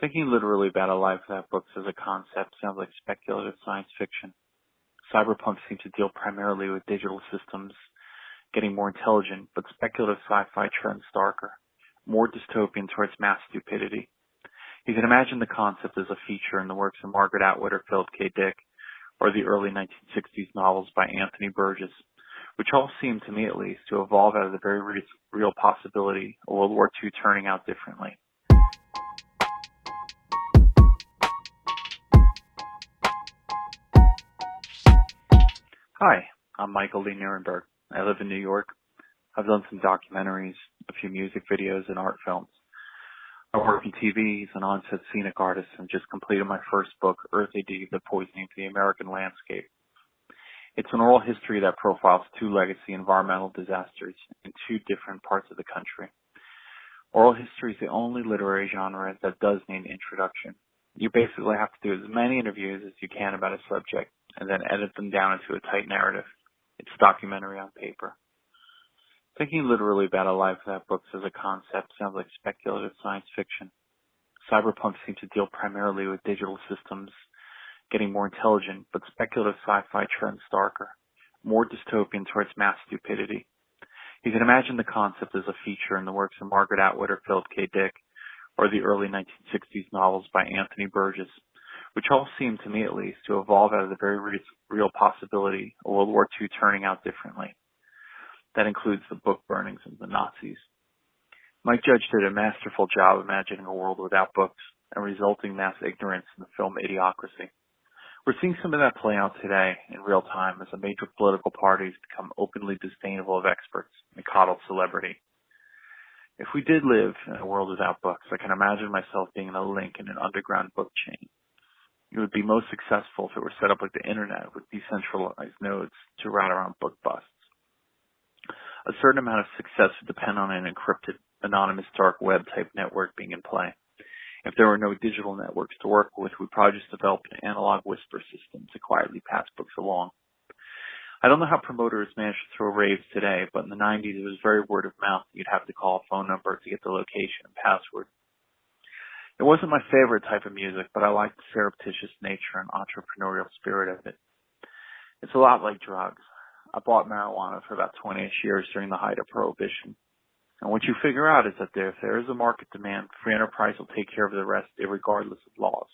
Thinking literally about a life without books as a concept sounds like speculative science fiction. Cyberpunk seems to deal primarily with digital systems getting more intelligent, but speculative sci-fi trends darker, more dystopian towards mass stupidity. You can imagine the concept as a feature in the works of Margaret Atwood or Philip K. Dick, or the early 1960s novels by Anthony Burgess, which all seem, to me at least, to evolve out of the very real possibility of World War II turning out differently. Hi, I'm Michael Lee Nierenberg. I live in New York. I've done some documentaries, a few music videos, and art films. I work in TV as an on-set scenic artist and just completed my first book, Earth AD, The Poisoning of the American Landscape. It's an oral history that profiles two legacy environmental disasters in two different parts of the country. Oral history is the only literary genre that does need an introduction. You basically have to do as many interviews as you can about a subject and then edit them down into a tight narrative. It's documentary on paper. Thinking literally about a life without books as a concept sounds like speculative science fiction. Cyberpunk seems to deal primarily with digital systems getting more intelligent, but speculative sci-fi trends darker, more dystopian towards mass stupidity. You can imagine the concept as a feature in the works of Margaret Atwood or Philip K. Dick, or the early 1960s novels by Anthony Burgess, which all seem, to me at least, to evolve out of the very real possibility of World War II turning out differently. That includes the book burnings and the Nazis. Mike Judge did a masterful job imagining a world without books and resulting mass ignorance in the film Idiocracy. We're seeing some of that play out today in real time as the major political parties become openly disdainful of experts and coddle celebrity. If we did live in a world without books, I can imagine myself being a link in an underground book chain it would be most successful if it were set up like the internet with decentralized nodes to route around book busts. A certain amount of success would depend on an encrypted, anonymous dark web type network being in play. If there were no digital networks to work with, we'd probably just develop an analog whisper system to quietly pass books along. I don't know how promoters manage to throw raves today, but in the 90s it was very word of mouth. You'd have to call a phone number to get the location and password. It wasn't my favorite type of music, but I liked the surreptitious nature and entrepreneurial spirit of it. It's a lot like drugs. I bought marijuana for about 20ish years during the height of prohibition. And what you figure out is that there, if there is a market demand, free enterprise will take care of the rest regardless of laws.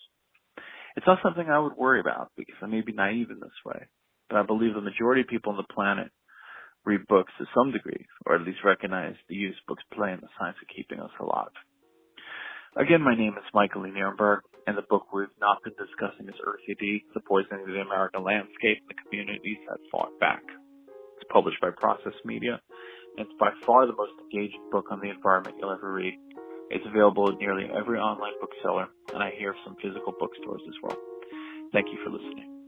It's not something I would worry about because I may be naive in this way, but I believe the majority of people on the planet read books to some degree, or at least recognize the use books play in the science of keeping us alive. Again, my name is Michael E. Nierenberg, and the book we've not been discussing is AD, The Poisoning of the American Landscape and the Communities That Fought Back. It's published by Process Media, and it's by far the most engaging book on the environment you'll ever read. It's available at nearly every online bookseller, and I hear some physical bookstores as well. Thank you for listening.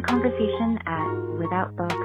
The conversation at withoutbooks.com.